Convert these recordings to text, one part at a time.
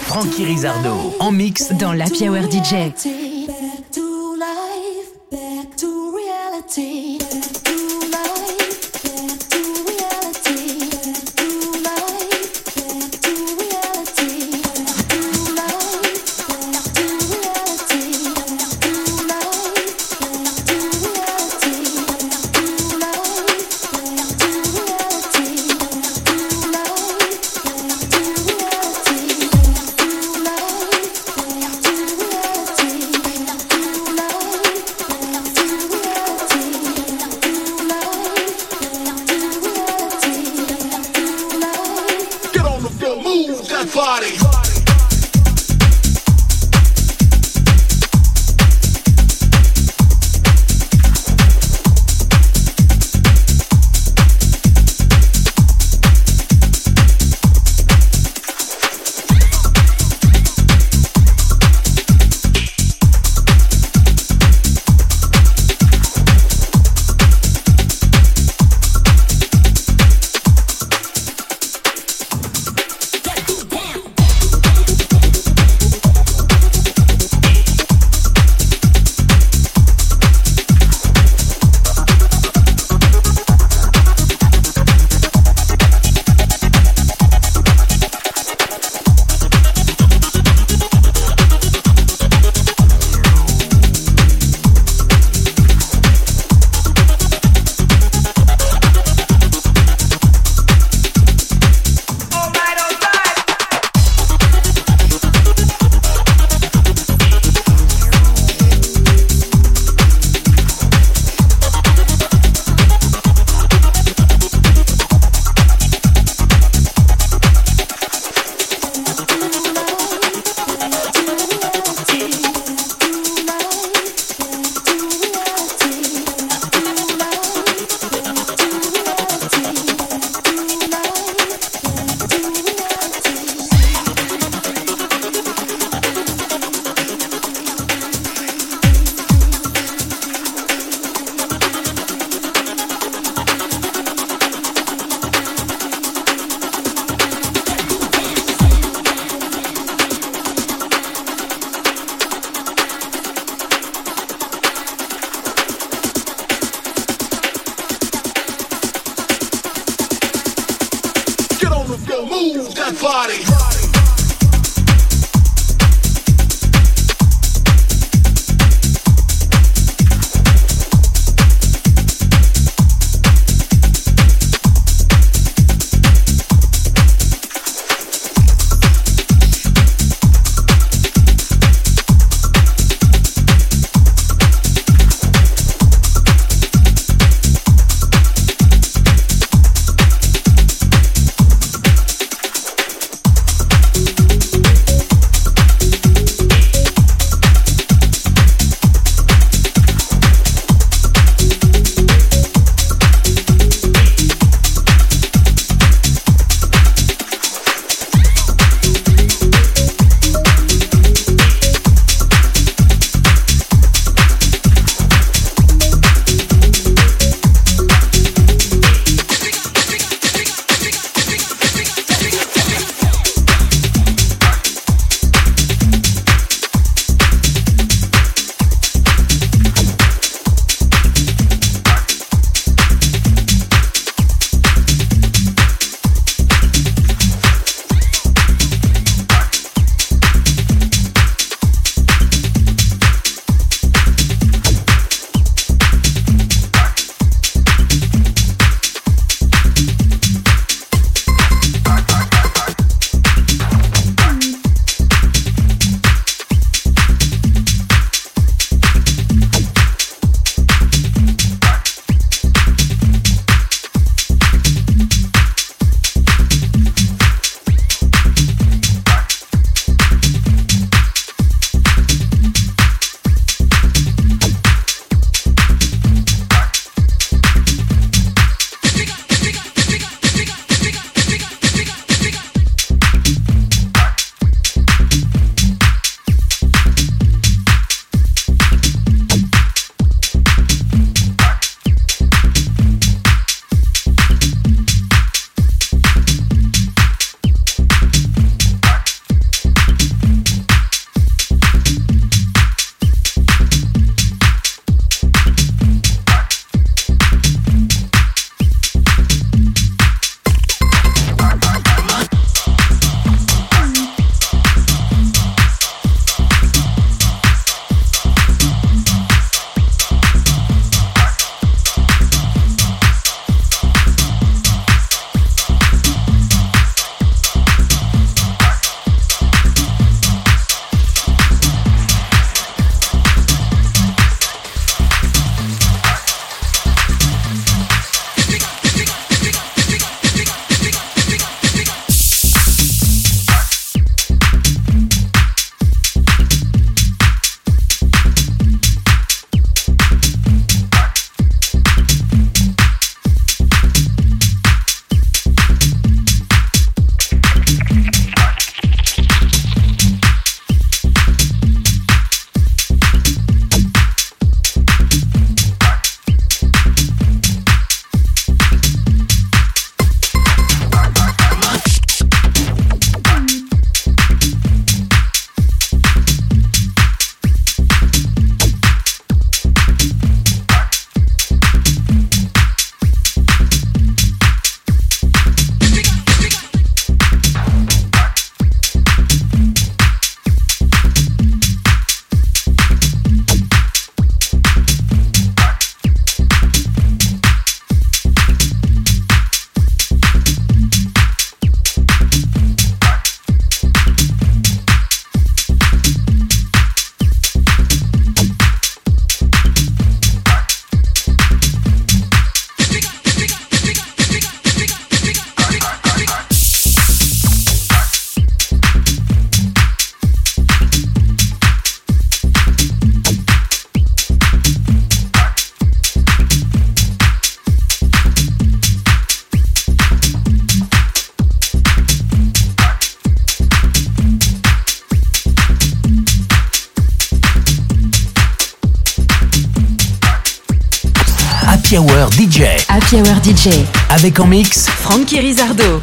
Frankie Rizardo en mix dans la Hour DJ. DJ. Avec en mix Frankie Rizardo.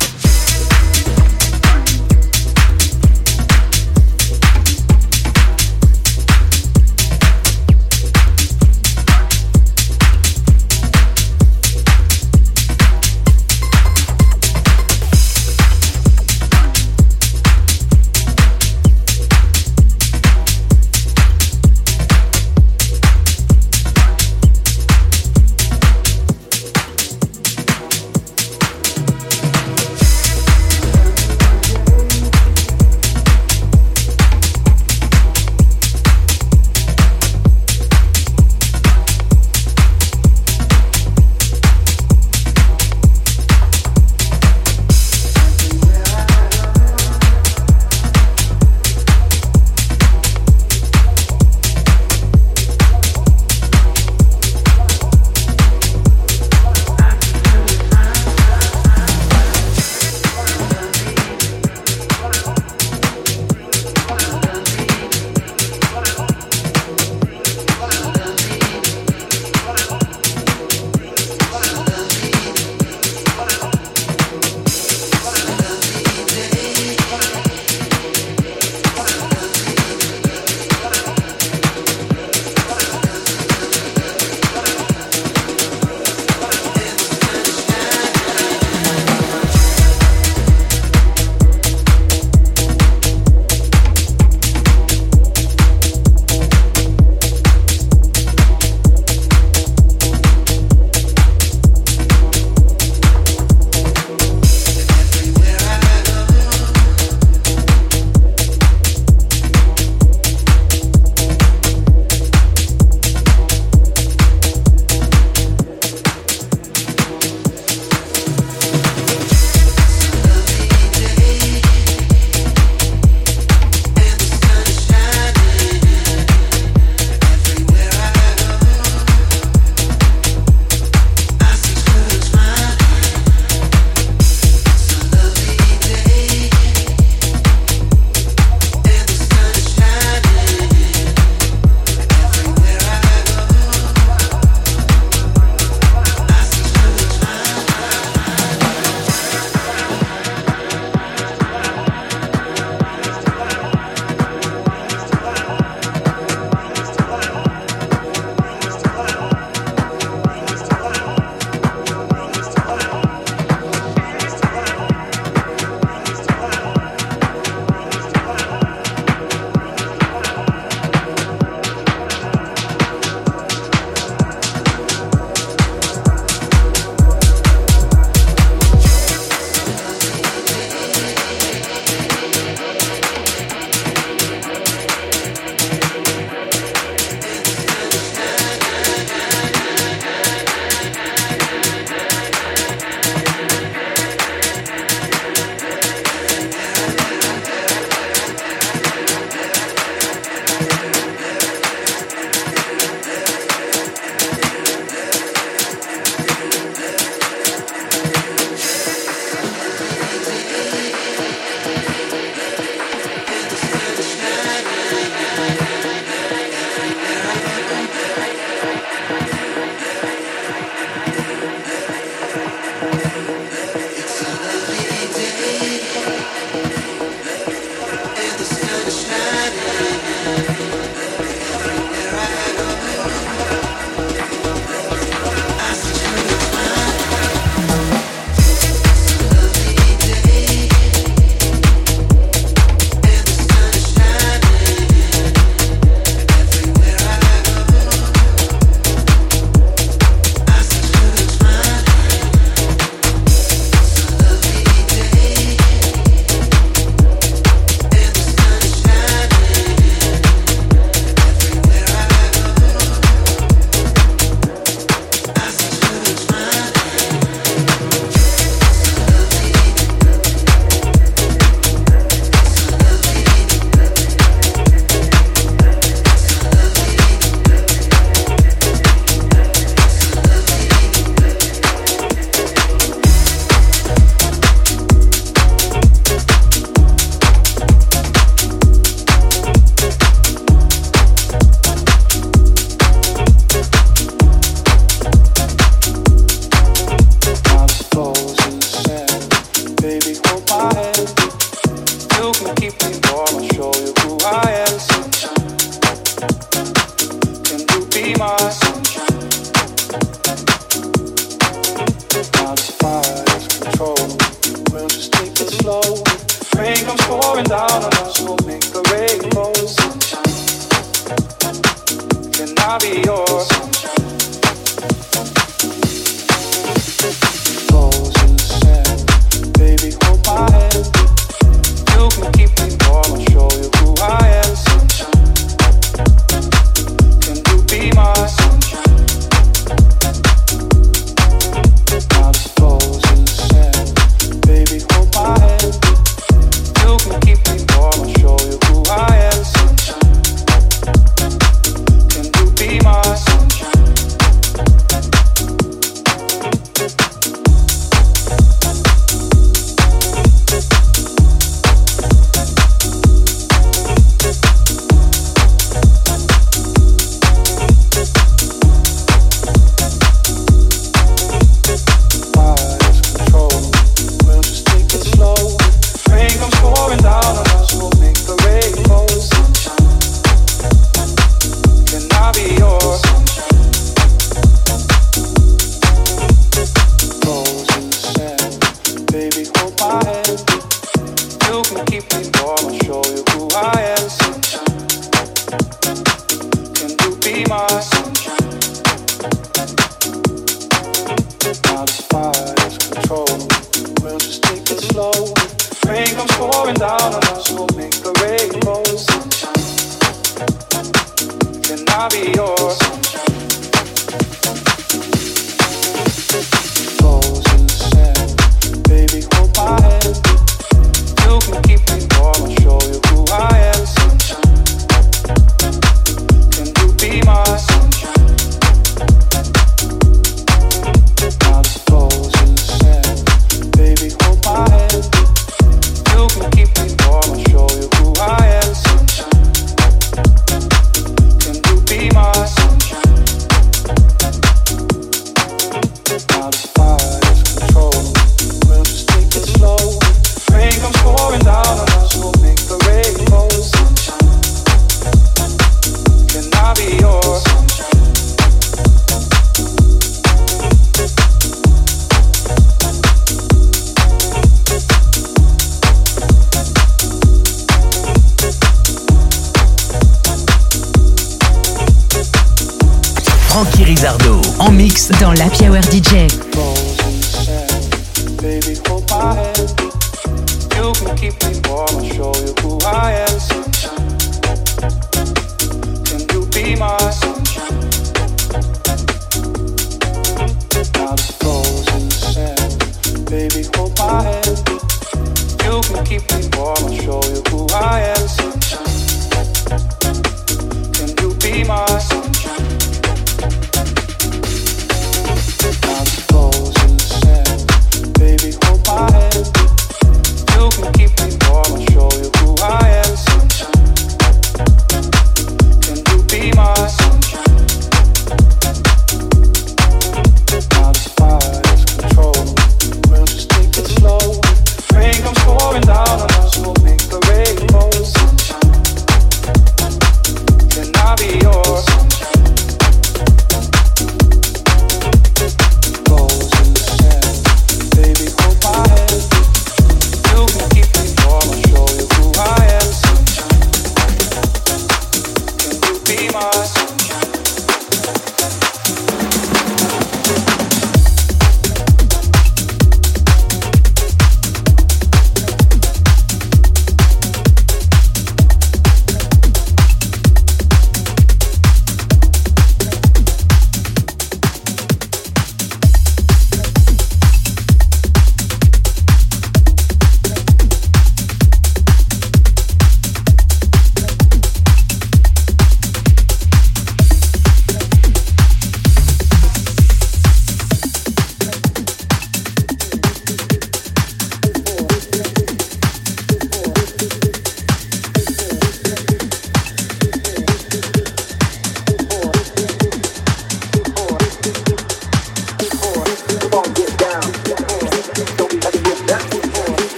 Rizardo en mix dans la Power DJ.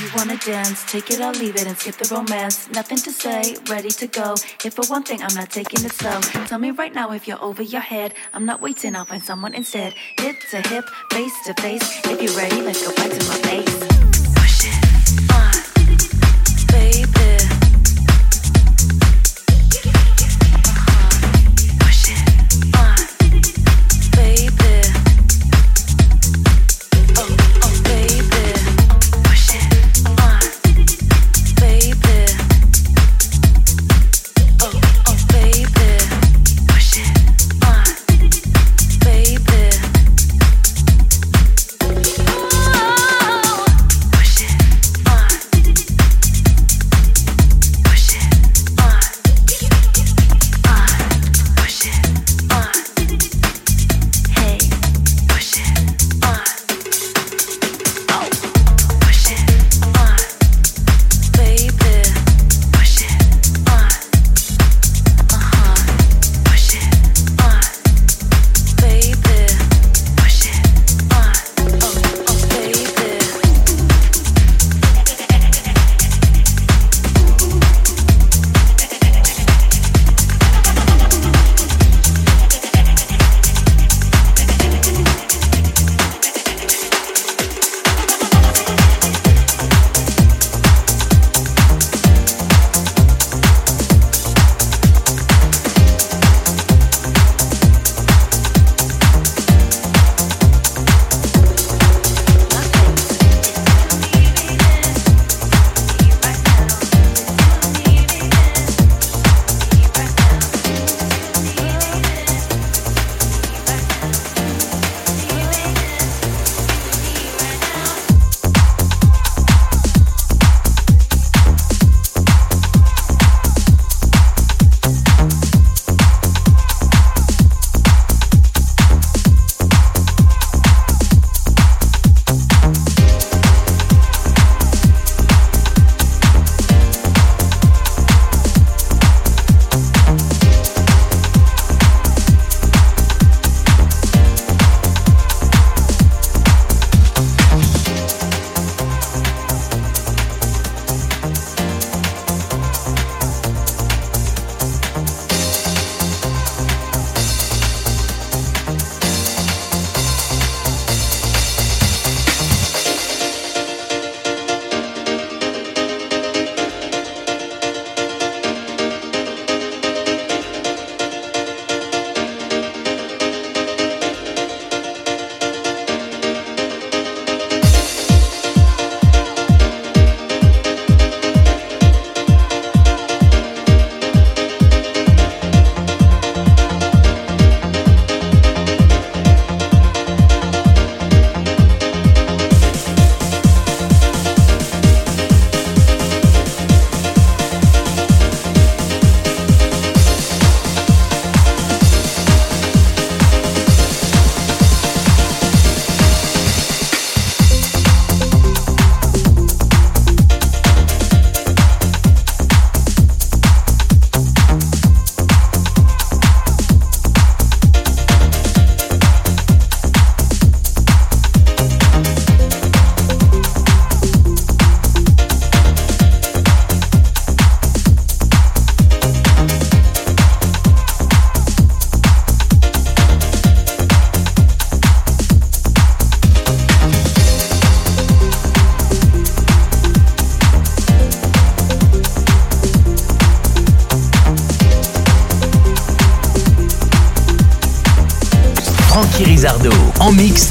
You wanna dance. Take it or leave it and skip the romance. Nothing to say, ready to go. If for one thing, I'm not taking it slow. Tell me right now if you're over your head. I'm not waiting, I'll find someone instead. Hip to hip, face to face. If you're ready, let's go back to my place.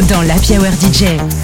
Dans la Hour DJ.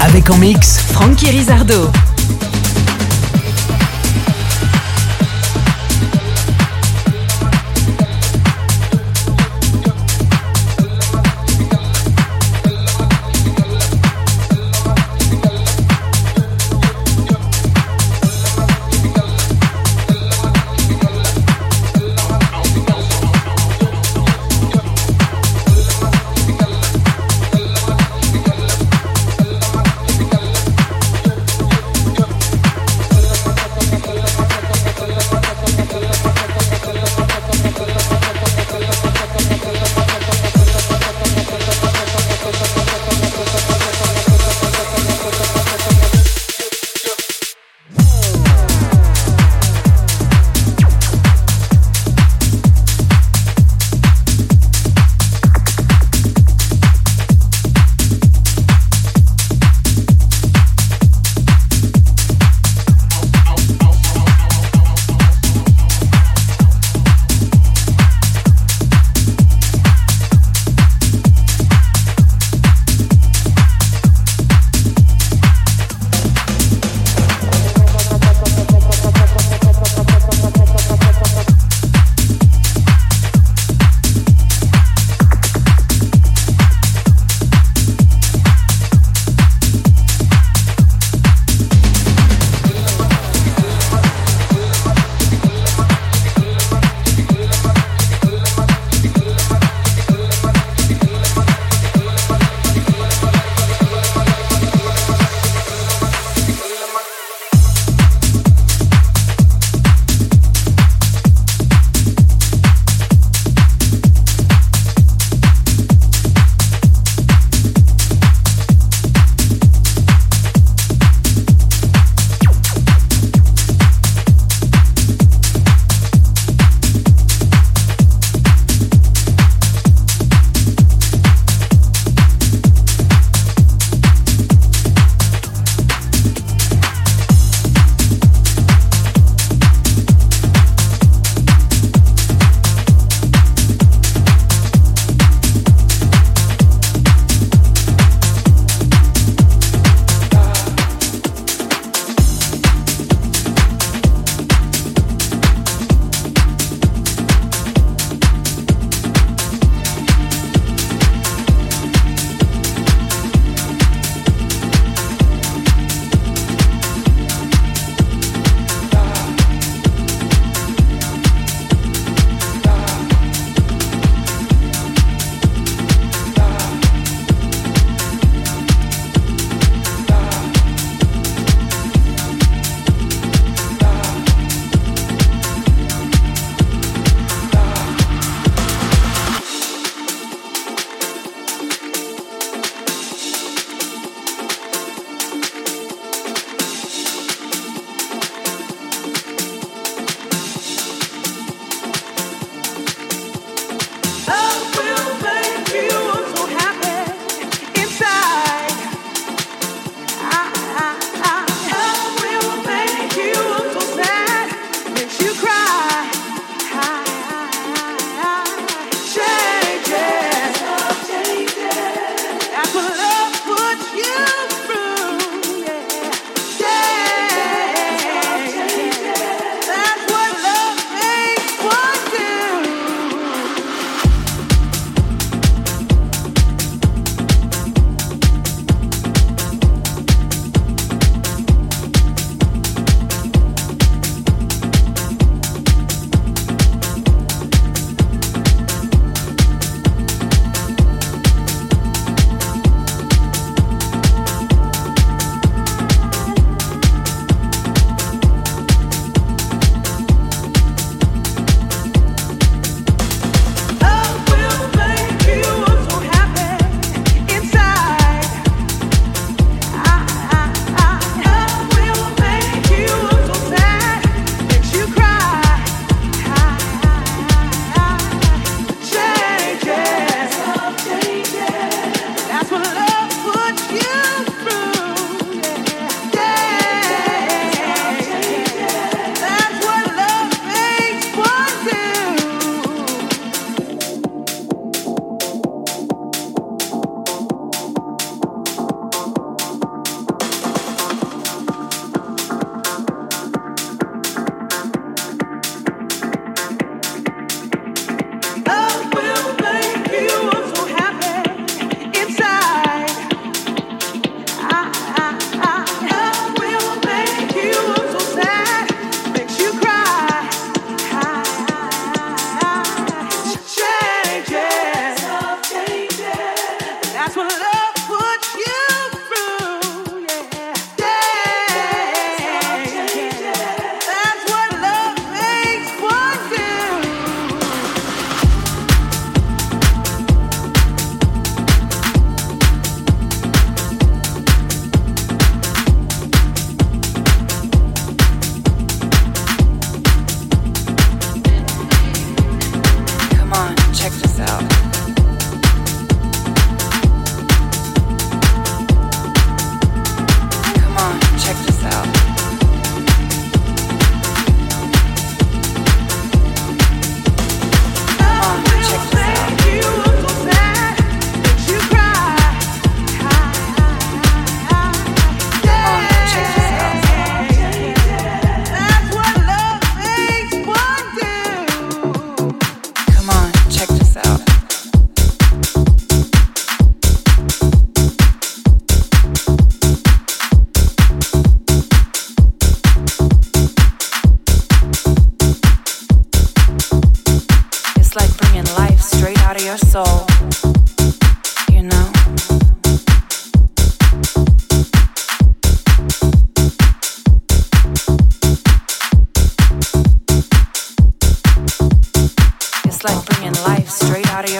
Avec en mix Frankie Rizardo.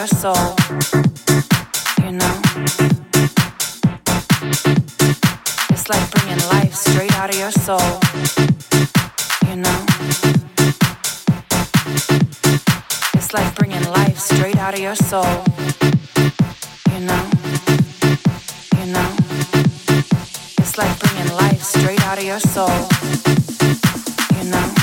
Your soul. You know? It's like bringing life straight out of your soul. You know? It's like bringing life straight out of your soul. You know? You know? It's like bringing life straight out of your soul. You know?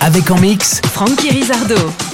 Avec en mix Frankie Rizardo.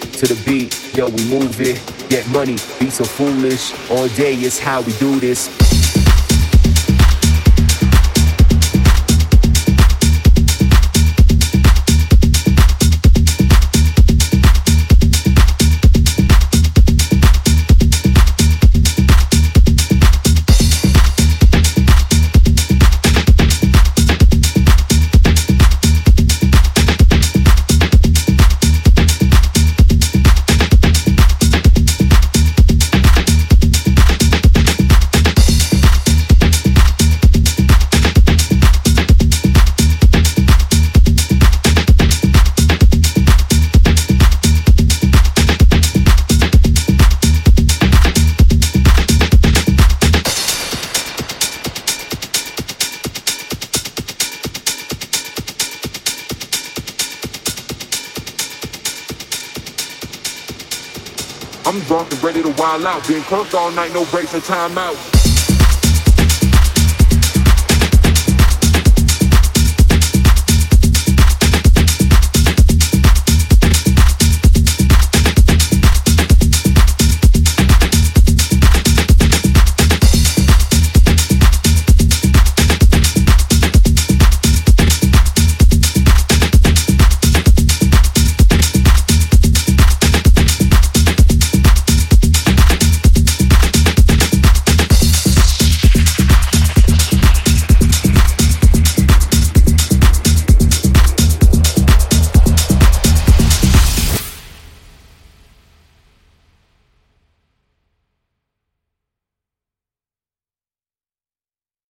To the beat, yo, we move it. Get money, be so foolish. All day is how we do this. Out. Being close all night, no breaks or time out.